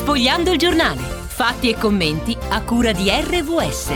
Sfogliando il giornale. Fatti e commenti a cura di RVS.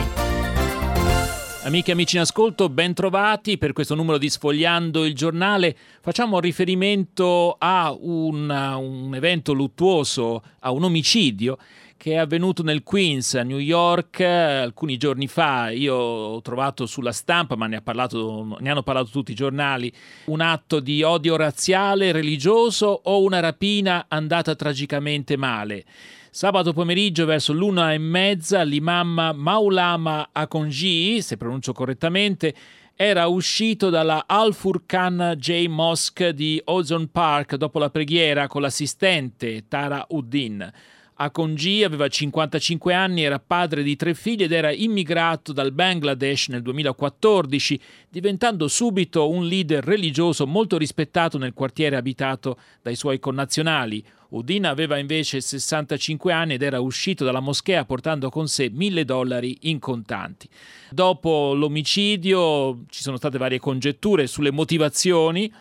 Amiche e amici in ascolto, ben trovati per questo numero di Sfogliando il giornale. Facciamo riferimento a un, un evento luttuoso, a un omicidio che è avvenuto nel Queens, a New York, alcuni giorni fa. Io ho trovato sulla stampa, ma ne, ha parlato, ne hanno parlato tutti i giornali, un atto di odio razziale, religioso o una rapina andata tragicamente male. Sabato pomeriggio verso l'una e mezza l'imam Maulama Akonji, se pronuncio correttamente, era uscito dalla Al Furqan J Mosque di Ozone Park dopo la preghiera con l'assistente Tara Uddin. Akonji aveva 55 anni, era padre di tre figli ed era immigrato dal Bangladesh nel 2014, diventando subito un leader religioso molto rispettato nel quartiere abitato dai suoi connazionali. Udina aveva invece 65 anni ed era uscito dalla moschea portando con sé mille dollari in contanti. Dopo l'omicidio ci sono state varie congetture sulle motivazioni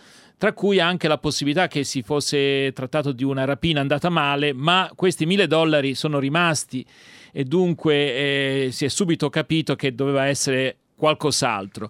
tra cui anche la possibilità che si fosse trattato di una rapina andata male, ma questi mille dollari sono rimasti e dunque eh, si è subito capito che doveva essere qualcos'altro.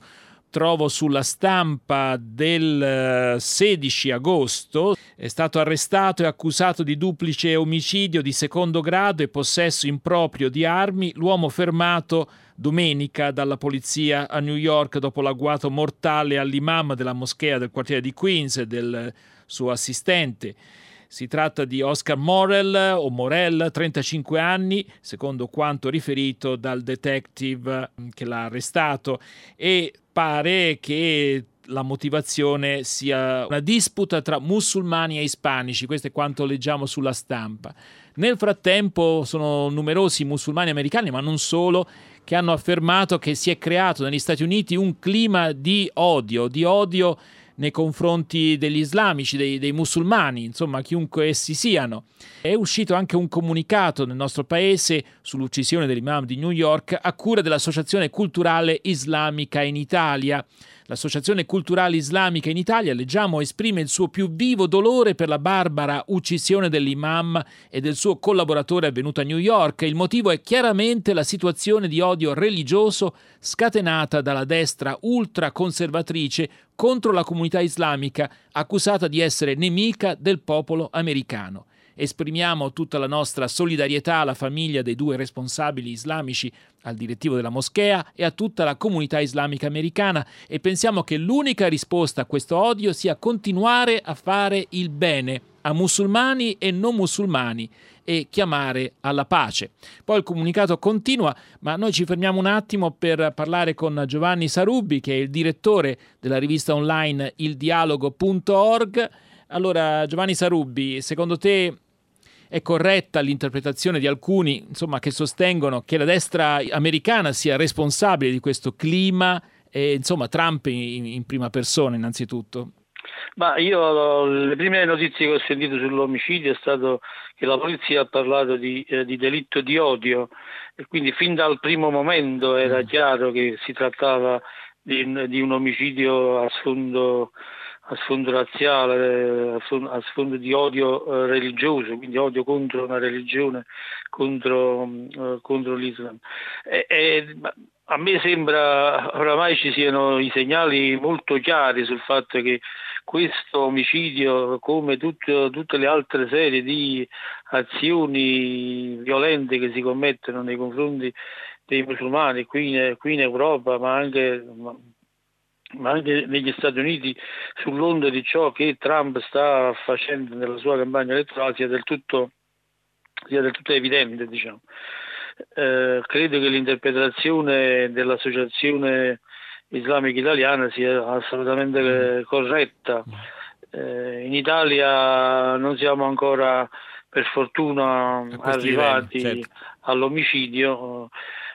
Trovo sulla stampa del 16 eh, agosto, è stato arrestato e accusato di duplice omicidio di secondo grado e possesso improprio di armi l'uomo fermato domenica dalla polizia a New York dopo l'agguato mortale all'imam della moschea del quartiere di Queens e del suo assistente. Si tratta di Oscar Morel o Morel, 35 anni, secondo quanto riferito dal detective che l'ha arrestato, e pare che la motivazione sia una disputa tra musulmani e ispanici, questo è quanto leggiamo sulla stampa. Nel frattempo sono numerosi musulmani americani, ma non solo, che hanno affermato che si è creato negli Stati Uniti un clima di odio, di odio nei confronti degli islamici, dei, dei, musulmani, insomma chiunque essi siano. È uscito anche un comunicato nel nostro paese sull'uccisione dell'imam di New York a cura dell'Associazione Culturale Islamica in Italia. L'Associazione Culturale Islamica in Italia, leggiamo, esprime il suo più vivo dolore per la barbara uccisione dell'imam e del suo collaboratore avvenuta a New York. Il motivo è chiaramente la situazione di odio religioso scatenata dalla destra ultraconservatrice contro la comunità islamica, accusata di essere nemica del popolo americano. Esprimiamo tutta la nostra solidarietà alla famiglia dei due responsabili islamici, al direttivo della moschea e a tutta la comunità islamica americana e pensiamo che l'unica risposta a questo odio sia continuare a fare il bene a musulmani e non musulmani e chiamare alla pace. Poi il comunicato continua, ma noi ci fermiamo un attimo per parlare con Giovanni Sarubbi, che è il direttore della rivista online ildialogo.org. Allora, Giovanni Sarubbi, secondo te è corretta l'interpretazione di alcuni insomma, che sostengono che la destra americana sia responsabile di questo clima e insomma Trump in, in prima persona innanzitutto? Ma io le prime notizie che ho sentito sull'omicidio è stato che la polizia ha parlato di, eh, di delitto di odio e quindi fin dal primo momento era mm. chiaro che si trattava di, di un omicidio a sfondo a sfondo razziale, a sfondo di odio eh, religioso, quindi odio contro una religione, contro, uh, contro l'Islam. E, e, a me sembra oramai ci siano i segnali molto chiari sul fatto che questo omicidio, come tutto, tutte le altre serie di azioni violente che si commettono nei confronti dei musulmani qui in, qui in Europa, ma anche ma anche negli Stati Uniti sull'onda di ciò che Trump sta facendo nella sua campagna elettorale sia del tutto, sia del tutto evidente. Diciamo. Eh, credo che l'interpretazione dell'Associazione Islamica Italiana sia assolutamente mm. corretta. Eh, in Italia non siamo ancora per fortuna arrivati livelli, certo. all'omicidio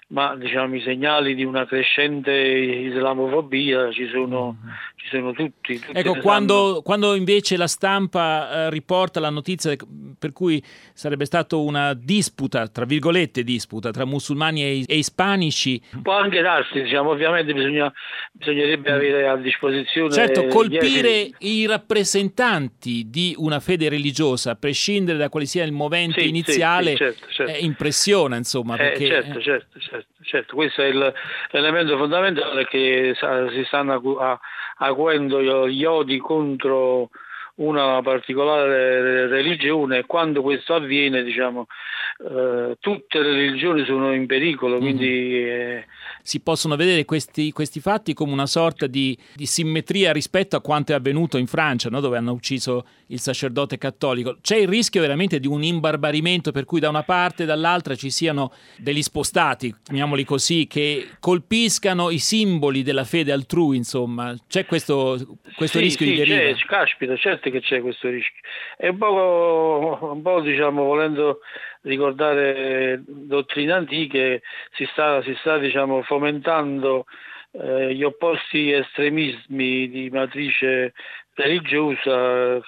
ma diciamo, i segnali di una crescente islamofobia ci sono, mm-hmm. Ci sono tutti. ecco, quando, quando, invece la stampa eh, riporta la notizia per cui sarebbe stata una disputa, tra virgolette disputa, tra musulmani e, e ispanici. Può anche darsi, diciamo, ovviamente bisogna, bisognerebbe avere a disposizione... Certo, colpire i rappresentanti di una fede religiosa, a prescindere da quale sia il movente sì, iniziale, sì, sì, certo, certo. Eh, impressiona, insomma. Eh, perché, certo, certo, certo, certo, questo è l'elemento fondamentale che si stanno a acuendo gli odi contro una particolare religione e quando questo avviene diciamo, eh, tutte le religioni sono in pericolo mm. quindi eh... si possono vedere questi, questi, fatti come una sorta di, di, simmetria rispetto a quanto è avvenuto in Francia no? dove hanno ucciso il sacerdote cattolico c'è il rischio veramente di un imbarbarimento per cui da una parte e dall'altra ci siano degli spostati chiamiamoli così che colpiscano i simboli della fede altrui insomma c'è questo, questo sì, rischio sì, di deriva c'è, caspita certo che c'è questo rischio. E un po', un po' diciamo, volendo ricordare dottrine antiche, si sta, si sta diciamo, fomentando eh, gli opposti estremismi di matrice religiosa,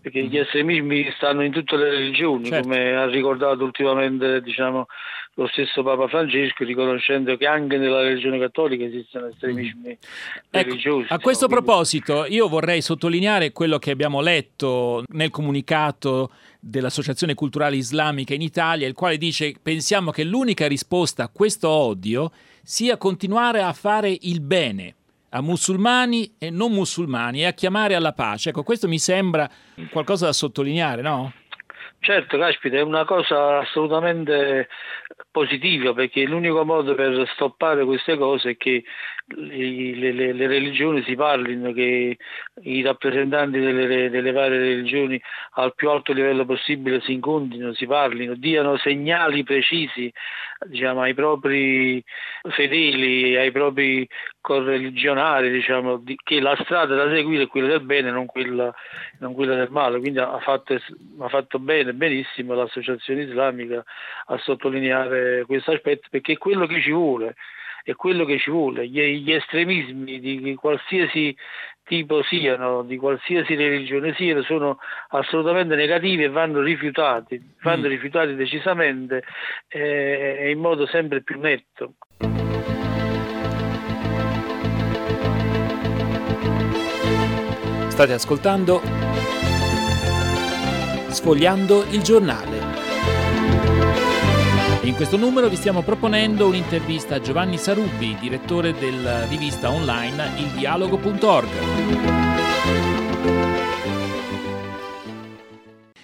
perché gli estremismi stanno in tutte le religioni, certo. come ha ricordato ultimamente diciamo, lo stesso Papa Francesco, riconoscendo che anche nella religione cattolica esistono estremismi mm. religiosi. Ecco, a questo proposito, io vorrei sottolineare quello che abbiamo letto nel comunicato dell'Associazione Culturale Islamica in Italia, il quale dice pensiamo che l'unica risposta a questo odio sia continuare a fare il bene a musulmani e non musulmani e a chiamare alla pace. Ecco, questo mi sembra qualcosa da sottolineare, no? Certo, caspita, è una cosa assolutamente positiva perché l'unico modo per stoppare queste cose è che le, le, le religioni si parlino, che i rappresentanti delle, delle, varie religioni al più alto livello possibile si incontrino, si parlino, diano segnali precisi diciamo, ai propri fedeli, ai propri correligionari, diciamo, di, che la strada da seguire è quella del bene, non quella, non quella del male. Quindi ha fatto, ha fatto bene, benissimo l'associazione islamica a sottolineare questo aspetto perché è quello che ci vuole è quello che ci vuole. Gli, gli estremismi di qualsiasi tipo siano, di qualsiasi religione siano, sono assolutamente negativi e vanno rifiutati, vanno mm. rifiutati decisamente eh, e in modo sempre più netto. State ascoltando Sfogliando il giornale. In questo numero vi stiamo proponendo un'intervista a Giovanni Sarubbi, direttore della rivista online ildialogo.org.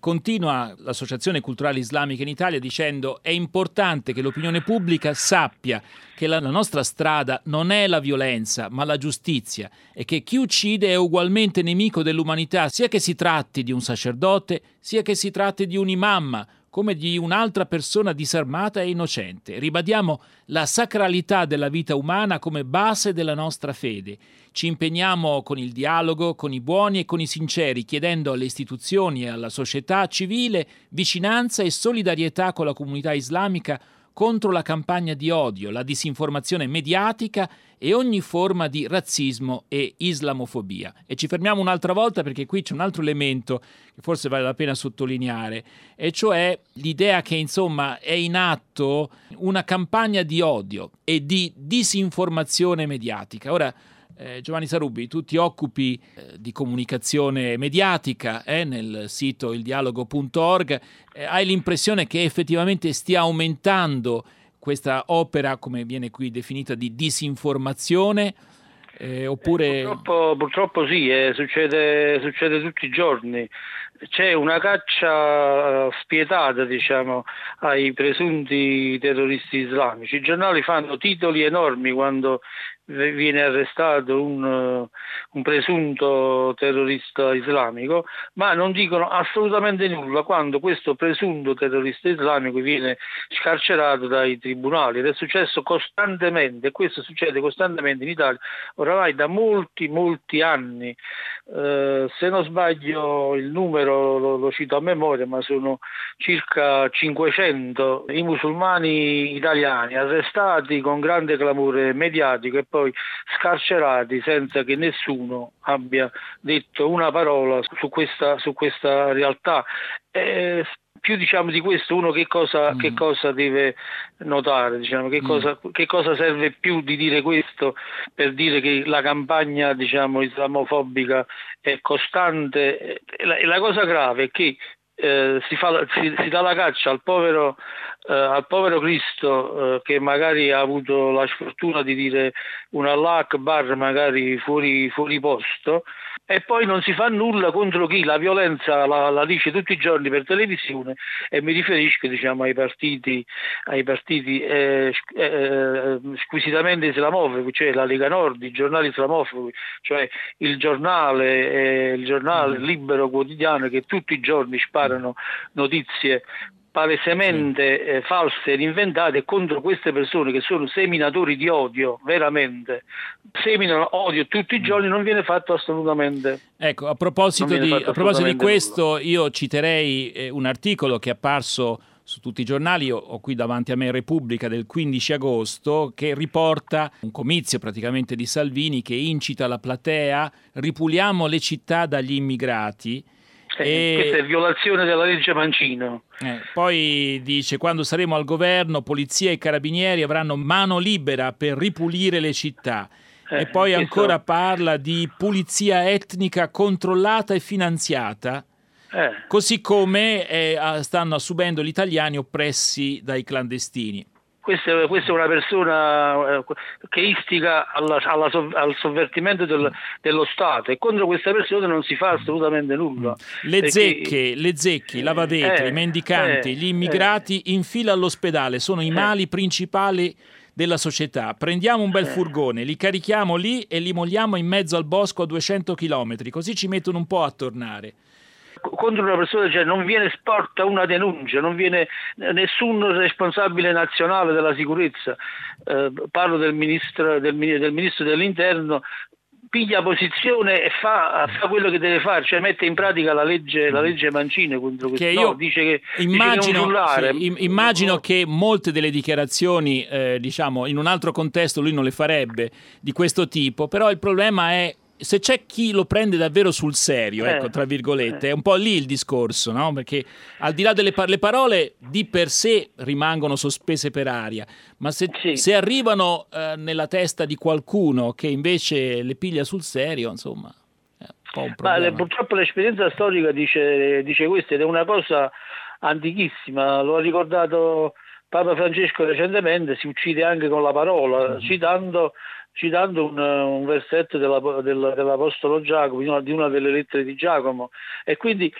Continua l'Associazione Culturale Islamica in Italia dicendo è importante che l'opinione pubblica sappia che la nostra strada non è la violenza ma la giustizia e che chi uccide è ugualmente nemico dell'umanità sia che si tratti di un sacerdote sia che si tratti di un imam come di un'altra persona disarmata e innocente. Ribadiamo la sacralità della vita umana come base della nostra fede. Ci impegniamo con il dialogo, con i buoni e con i sinceri, chiedendo alle istituzioni e alla società civile vicinanza e solidarietà con la comunità islamica contro la campagna di odio, la disinformazione mediatica e ogni forma di razzismo e islamofobia. E ci fermiamo un'altra volta perché qui c'è un altro elemento che forse vale la pena sottolineare, e cioè l'idea che insomma è in atto una campagna di odio e di disinformazione mediatica. Ora, eh, Giovanni Sarubi, tu ti occupi eh, di comunicazione mediatica eh, nel sito ildialogo.org, eh, hai l'impressione che effettivamente stia aumentando questa opera, come viene qui definita, di disinformazione? Eh, oppure... Purtroppo, purtroppo sì, eh, succede, succede, tutti i giorni. C'è una caccia spietata diciamo, ai presunti terroristi islamici. I giornali fanno titoli enormi quando viene arrestato un, eh, un, presunto terrorista islamico, ma non dicono assolutamente nulla quando questo presunto terrorista islamico viene scarcerato dai tribunali ed è successo costantemente questo succede costantemente in Italia oramai da molti molti anni. Eh, se non sbaglio il numero lo, lo cito a memoria, ma sono circa 500 i musulmani italiani arrestati con grande clamore mediatico e poi scarcerati senza che nessuno abbia detto una parola su questa, su questa realtà. Eh, più diciamo di questo uno che cosa, mm. che cosa deve notare, diciamo, che, mm. cosa, che, cosa, serve più di dire questo per dire che la campagna diciamo, islamofobica è costante e la, e la cosa grave è che eh, si, fa, si, si, dà la caccia al povero, eh, al povero Cristo eh, che magari ha avuto la sfortuna di dire un Allah Akbar magari fuori, fuori posto e poi non si fa nulla contro chi la violenza la, la dice tutti i giorni per televisione e mi riferisco diciamo, ai partiti, ai partiti eh, eh, squisitamente islamofobi, cioè la Lega Nord, i giornali islamofobi, cioè il giornale, eh, il giornale mm. libero quotidiano che tutti i giorni sparano notizie palesemente eh, false ed inventate contro queste persone che sono seminatori di odio, veramente, seminano odio tutti i giorni, non viene fatto assolutamente. Ecco, a proposito, di, a proposito di, questo, nulla. io citerei eh, un articolo che è apparso su tutti i giornali, io ho qui davanti a me Repubblica del 15 agosto, che riporta un comizio praticamente di Salvini che incita la platea, ripuliamo le città dagli immigrati e... Questa è violazione della legge Mancino. Eh, poi dice quando saremo al governo polizia e carabinieri avranno mano libera per ripulire le città. Eh, e poi ancora questo... parla di pulizia etnica controllata e finanziata. Eh. Così come eh, stanno subendo gli italiani oppressi dai clandestini. Questa, questa, è una persona eh, che istiga alla, alla, al sovvertimento del, dello Stato e contro questa persona non si fa assolutamente nulla. Le perché... zecche, le zecche, i lavavetri, eh, i mendicanti, eh, gli immigrati in fila all'ospedale sono i eh. mali principali della società. Prendiamo un bel eh. furgone, li carichiamo lì e li molliamo in mezzo al bosco a 200 km, così ci mettono un po' a tornare contro una persona cioè non viene sporta una denuncia, non viene nessun responsabile nazionale della sicurezza, eh, parlo del ministro, del, del ministro dell'interno, piglia posizione e fa, fa, quello che deve fare, cioè mette in pratica la legge, la legge Mancini contro questo. Che io no, dice che, immagino, dice che sì, immagino che molte delle dichiarazioni, eh, diciamo, in un altro contesto lui non le farebbe di questo tipo, però il problema è se c'è chi lo prende davvero sul serio, ecco, eh, tra virgolette, eh. è un po' lì il discorso, no? Perché al di là delle par- parole di per sé rimangono sospese per aria, ma se, sì. se arrivano eh, nella testa di qualcuno che invece le piglia sul serio, insomma, è un po' un problema. Ma purtroppo l'esperienza storica dice, dice questo ed è una cosa antichissima, lo ha ricordato Papa Francesco recentemente, si uccide anche con la parola, mm. citando citando un, un versetto della, del, dell'Apostolo Giacomo, di una, di una, delle lettere di Giacomo. E quindi eh,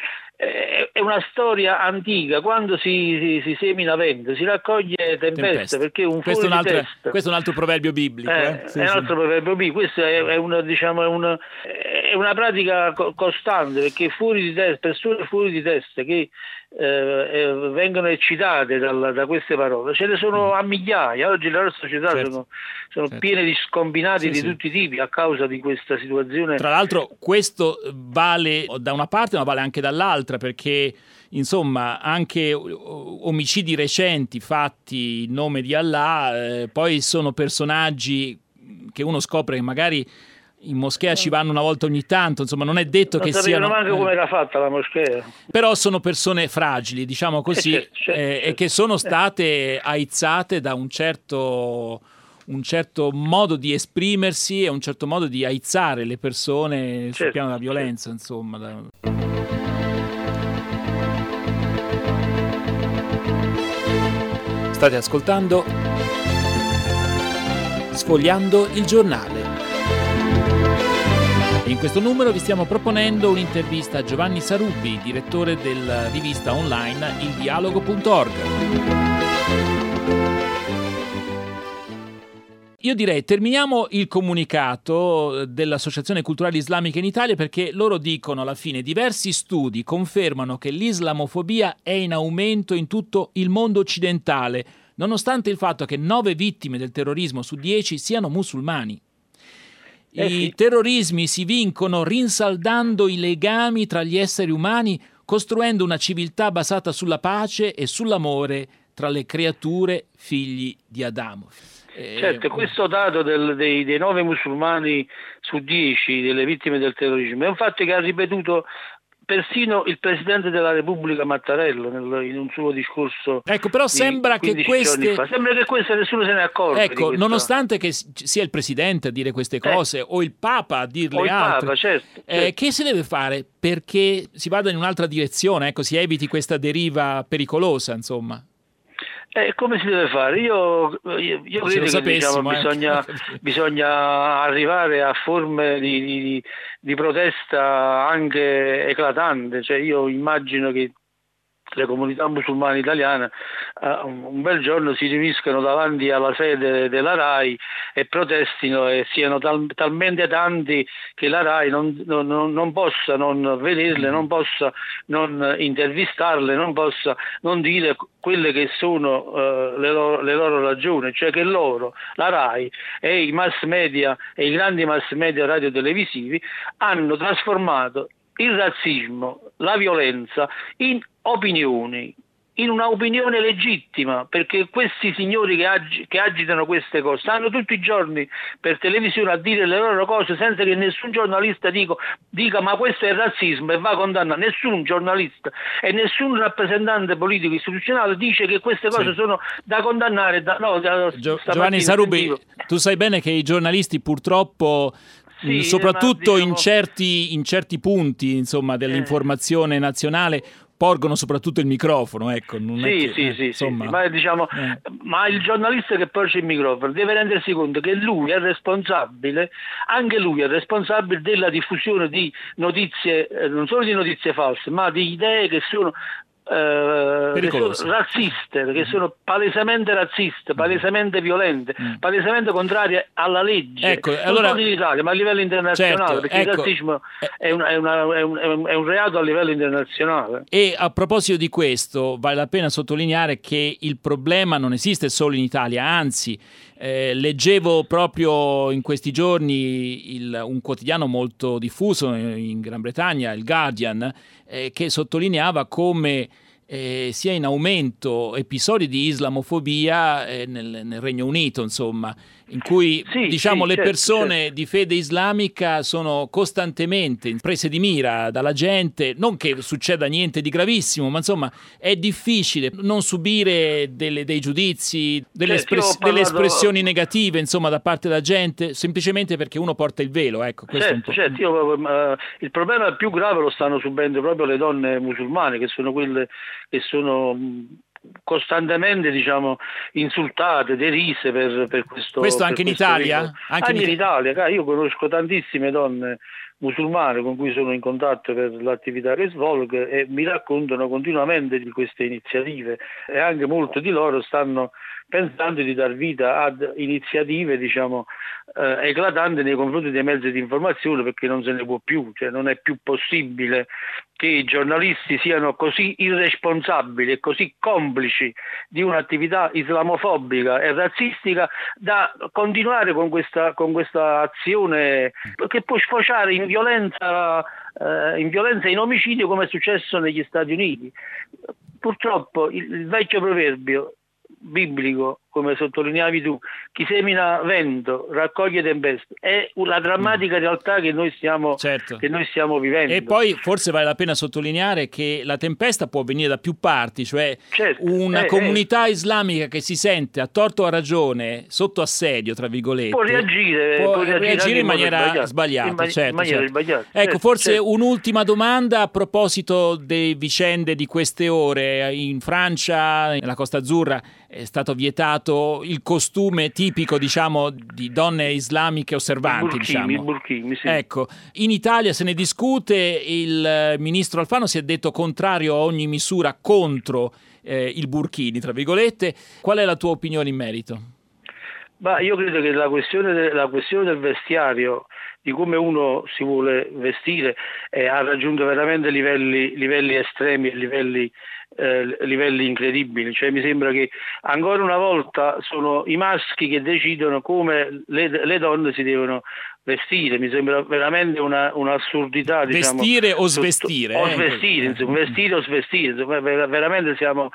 è una storia antica, quando si, si, si semina vento, si raccoglie tempesta, tempesta. perché un questo, è un altro, questo è un altro proverbio biblico. Eh, eh? Sì, è un altro proverbio biblico, questa è, è, una, diciamo, è, una, è una pratica costante, perché fuori di testa, persone fuori di testa che eh, eh, vengono eccitate dal, da queste parole. Ce ne sono mm. a migliaia. Oggi le nostre società certo. sono, sono certo. piene di scombinati sì, di sì. tutti i tipi a causa di questa situazione. Tra l'altro, questo vale da una parte, ma vale anche dall'altra, perché insomma anche omicidi recenti fatti in nome di Allah, eh, poi sono personaggi che uno scopre che magari in moschea ci vanno una volta ogni tanto, insomma non è detto non che siano... Non manco come era fatta la moschea. Però sono persone fragili, diciamo così, eh, certo, eh, certo. e che sono state aizzate da un certo, un certo modo di esprimersi e un certo modo di aizzare le persone certo, sul piano della violenza, certo. insomma. State ascoltando Sfogliando il giornale in questo numero vi stiamo proponendo un'intervista a Giovanni Sarubbi, direttore della rivista online ildialogo.org. Io direi terminiamo il comunicato dell'Associazione Culturale Islamica in Italia perché loro dicono alla fine diversi studi confermano che l'islamofobia è in aumento in tutto il mondo occidentale, nonostante il fatto che 9 vittime del terrorismo su 10 siano musulmani. Eh I sì. terrorismi si vincono rinsaldando i legami tra gli esseri umani, costruendo una civiltà basata sulla pace e sull'amore tra le creature figli di Adamo. Eh, certo, questo dato del, dei, dei 9 musulmani su 10 delle vittime del terrorismo è un fatto che ha ripetuto persino il Presidente della Repubblica Mattarello nel, in un suo discorso. Ecco, però sembra che queste... Sembra che queste nessuno se ne accorga. Ecco, nonostante che sia il Presidente a dire queste eh. cose eh. o il Papa a dirle o altre, Papa, certo, eh, certo. che si deve fare perché si vada in un'altra direzione, ecco, si eviti questa deriva pericolosa, insomma? Eh, come si deve fare? Io, io, io credo che diciamo, eh. bisogna, bisogna, arrivare a forme di, di, di protesta anche eclatante. Cioè, io immagino che le comunità musulmane italiane uh, un bel giorno si riuniscono davanti alla sede della RAI e protestino e siano tal, talmente tanti che la RAI non, non, non, possa non vederle, non possa non intervistarle, non possa non dire quelle che sono uh, le, loro, le, loro, ragioni, cioè che loro, la RAI e i mass media e i grandi mass media radiotelevisivi hanno trasformato il razzismo, la violenza in opinioni, in un'opinione legittima, perché questi signori che, ag- che, agitano queste cose stanno tutti i giorni per televisione a dire le loro cose senza che nessun giornalista dico, dica ma questo è razzismo e va condannato. Nessun giornalista e nessun rappresentante politico istituzionale dice che queste cose sì. sono da condannare. Da, no, da, Gio- Giovanni Sarubi, tu sai bene che i giornalisti purtroppo sì, soprattutto diciamo... in, certi, in, certi, punti insomma, dell'informazione eh. nazionale porgono soprattutto il microfono, ecco. Sì, che, sì, eh, sì, insomma, sì, ma, diciamo, eh. ma il giornalista che porge il microfono deve rendersi conto che lui è responsabile, anche lui è responsabile della diffusione di notizie, eh, non solo di notizie false, ma di idee che sono eh, che sono razziste, che sono palesemente razziste, palesemente violente, mm. palesemente contrarie alla legge, ecco, non allora... solo in Italia, ma a livello internazionale, certo, perché ecco. il razzismo è, una, è, una, è, un, è, un, reato a livello internazionale. E a proposito di questo, vale la pena sottolineare che il problema non esiste solo in Italia, anzi, eh, leggevo proprio in questi giorni il, un quotidiano molto diffuso in Gran Bretagna, il Guardian, eh, che sottolineava come eh, sia in aumento episodi di islamofobia eh, nel, nel, Regno Unito, insomma, in cui sì, diciamo, sì, le certo, persone certo. di fede islamica sono costantemente prese di mira dalla gente, non che succeda niente di gravissimo, ma insomma è difficile non subire delle, dei giudizi, delle, certo, espres- parlato... delle, espressioni negative insomma, da parte della gente, semplicemente perché uno porta il velo. Ecco, certo, certo. Io, uh, il problema più grave lo stanno subendo proprio le donne musulmane, che sono quelle che sono costantemente diciamo, insultate, derise per, per questo. Questo anche in Italia? Anche, anche in Italia, io conosco tantissime donne musulmane con cui sono in contatto per l'attività che svolgo e mi raccontano continuamente di queste iniziative e anche molte di loro stanno pensando di dar vita ad iniziative diciamo, eh, eclatanti nei confronti dei mezzi di informazione perché non se ne può più, cioè non è più possibile che i giornalisti siano così irresponsabili e così complici di un'attività islamofobica e razzistica da continuare con questa, con questa azione che può sfociare in violenza, eh, in violenza e in omicidio come è successo negli Stati Uniti. Purtroppo il, il vecchio proverbio biblico, come sottolineavi tu, chi semina vento raccoglie tempeste, è la drammatica mm. realtà che noi, stiamo, certo. che noi stiamo vivendo. E poi forse vale la pena sottolineare che la tempesta può venire da più parti, cioè certo. una eh, comunità eh. islamica che si sente a torto o a ragione sotto assedio, tra virgolette, può reagire, può può reagire, reagire in maniera sbagliata. In, man- certo, maniera certo. sbagliata. Ecco, certo, forse un'ultima domanda a proposito delle vicende di queste ore. In Francia, nella Costa Azzurra, è stato vietato il costume tipico, diciamo, di donne islamiche osservanti. Il burkini, diciamo. burkini, sì. Ecco, in Italia se ne discute, il ministro Alfano si è detto contrario a ogni misura contro eh, il burkini, tra virgolette. Qual è la tua opinione in merito? Bah, io credo che la questione, de- la questione, del vestiario, di come uno si vuole vestire, eh, ha raggiunto veramente livelli, livelli estremi, livelli eh, livelli incredibili, cioè mi sembra che ancora una volta sono i maschi che decidono come le, le donne si devono vestire, mi sembra veramente una, un'assurdità. Diciamo, vestire o svestire? O eh? svestire, insomma, vestire o svestire, insomma, veramente siamo,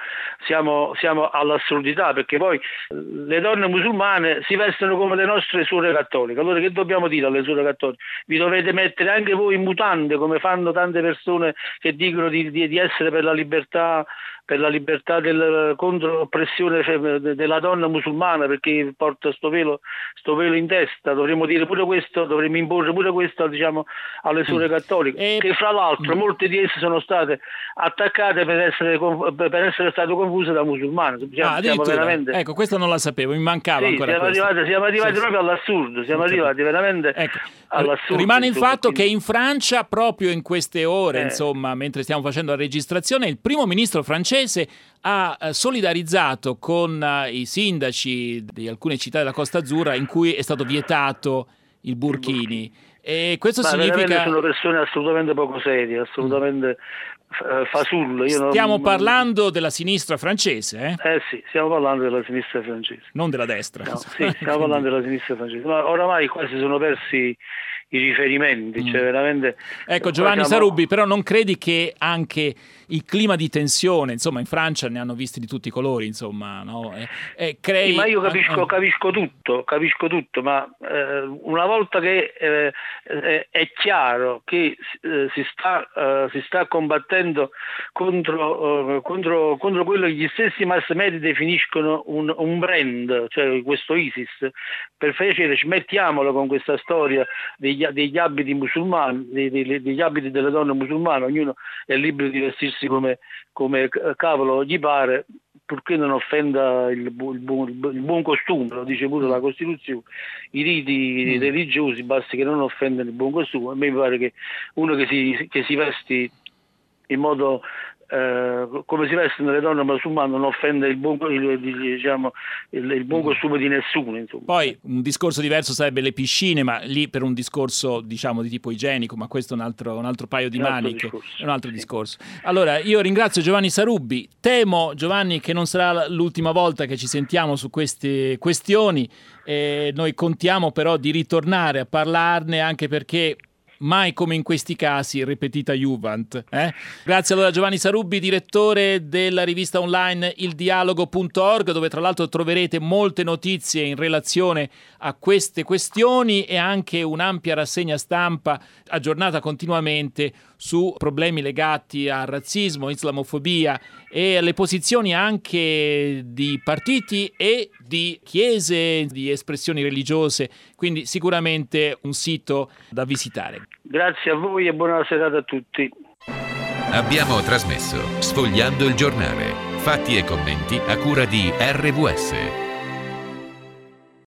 siamo, siamo, all'assurdità perché poi le donne musulmane si vestono come le nostre suore cattoliche, allora che dobbiamo dire alle suore cattoliche? Vi dovete mettere anche voi in mutande come fanno tante persone che dicono di, di, di essere per la libertà per la libertà del, contro l'oppressione cioè, della donna musulmana perché porta sto velo, sto velo, in testa, dovremmo dire pure questo, dovremmo imporre pure questo diciamo, alle suore mm. cattoliche, e... che fra l'altro mm. molte di esse sono state attaccate per essere, per essere state confuse da musulmane. Diciamo, ah, veramente... Ecco, questo non la sapevo, mi mancava sì, ancora siamo arrivati, siamo arrivati sì, proprio all'assurdo, siamo arrivati veramente ecco. all'assurdo. Rimane il fatto quindi... che in Francia, proprio in queste ore, eh. insomma, mentre stiamo facendo la registrazione, il primo ministro francese francese ha eh, solidarizzato con eh, i sindaci di alcune città della Costa Azzurra in cui è stato vietato il burkini. E questo Ma significa... sono persone assolutamente poco serie, assolutamente fasulle. Io stiamo non... parlando della sinistra francese, eh? Eh sì, stiamo parlando della sinistra francese. Non della destra. No, sì, stiamo parlando della sinistra francese. Ma oramai quasi sono persi i riferimenti, mm. cioè veramente... Ecco Giovanni siamo... Sarubbi, però non credi che anche il clima di tensione, insomma in Francia ne hanno visti di tutti i colori, insomma, no? e, e crei... sì, ma io capisco, capisco, tutto, capisco tutto, ma eh, una volta che eh, è chiaro che eh, si, sta, eh, si, sta, combattendo contro, eh, contro, contro, quello che gli stessi mass media definiscono un, un brand, cioè questo ISIS, per piacere smettiamolo con questa storia degli, degli abiti musulmani, degli, degli abiti delle donne musulmane, ognuno è libero di vestirsi vestirsi come, come cavolo gli pare, purché non offenda il, il, buon, il, buon, costume, lo dice pure la Costituzione, i riti mm. religiosi basta che non offendano il buon costume. A me mi pare che uno che si, che si vesti in modo eh, come si vestono le donne musulmane non offende il buon, il, diciamo, il, il buon mm. costume di nessuno. Insomma. Poi un discorso diverso sarebbe le piscine, ma lì per un discorso diciamo, di tipo igienico, ma questo è un altro, un altro paio di un maniche, è un altro sì. discorso. Allora io ringrazio Giovanni Sarubbi, temo Giovanni che non sarà l'ultima volta che ci sentiamo su queste questioni, eh, noi contiamo però di ritornare a parlarne anche perché mai come in questi casi ripetita Juvent. Eh? Grazie allora a Giovanni Sarubbi, direttore della rivista online ildialogo.org, dove tra l'altro troverete molte notizie in relazione a queste questioni e anche un'ampia rassegna stampa aggiornata continuamente su problemi legati al razzismo, islamofobia e alle posizioni anche di partiti e di chiese, di espressioni religiose, quindi sicuramente un sito da visitare. Grazie a voi e buona serata a tutti. Abbiamo trasmesso Sfogliando il giornale, fatti e commenti a cura di RVS.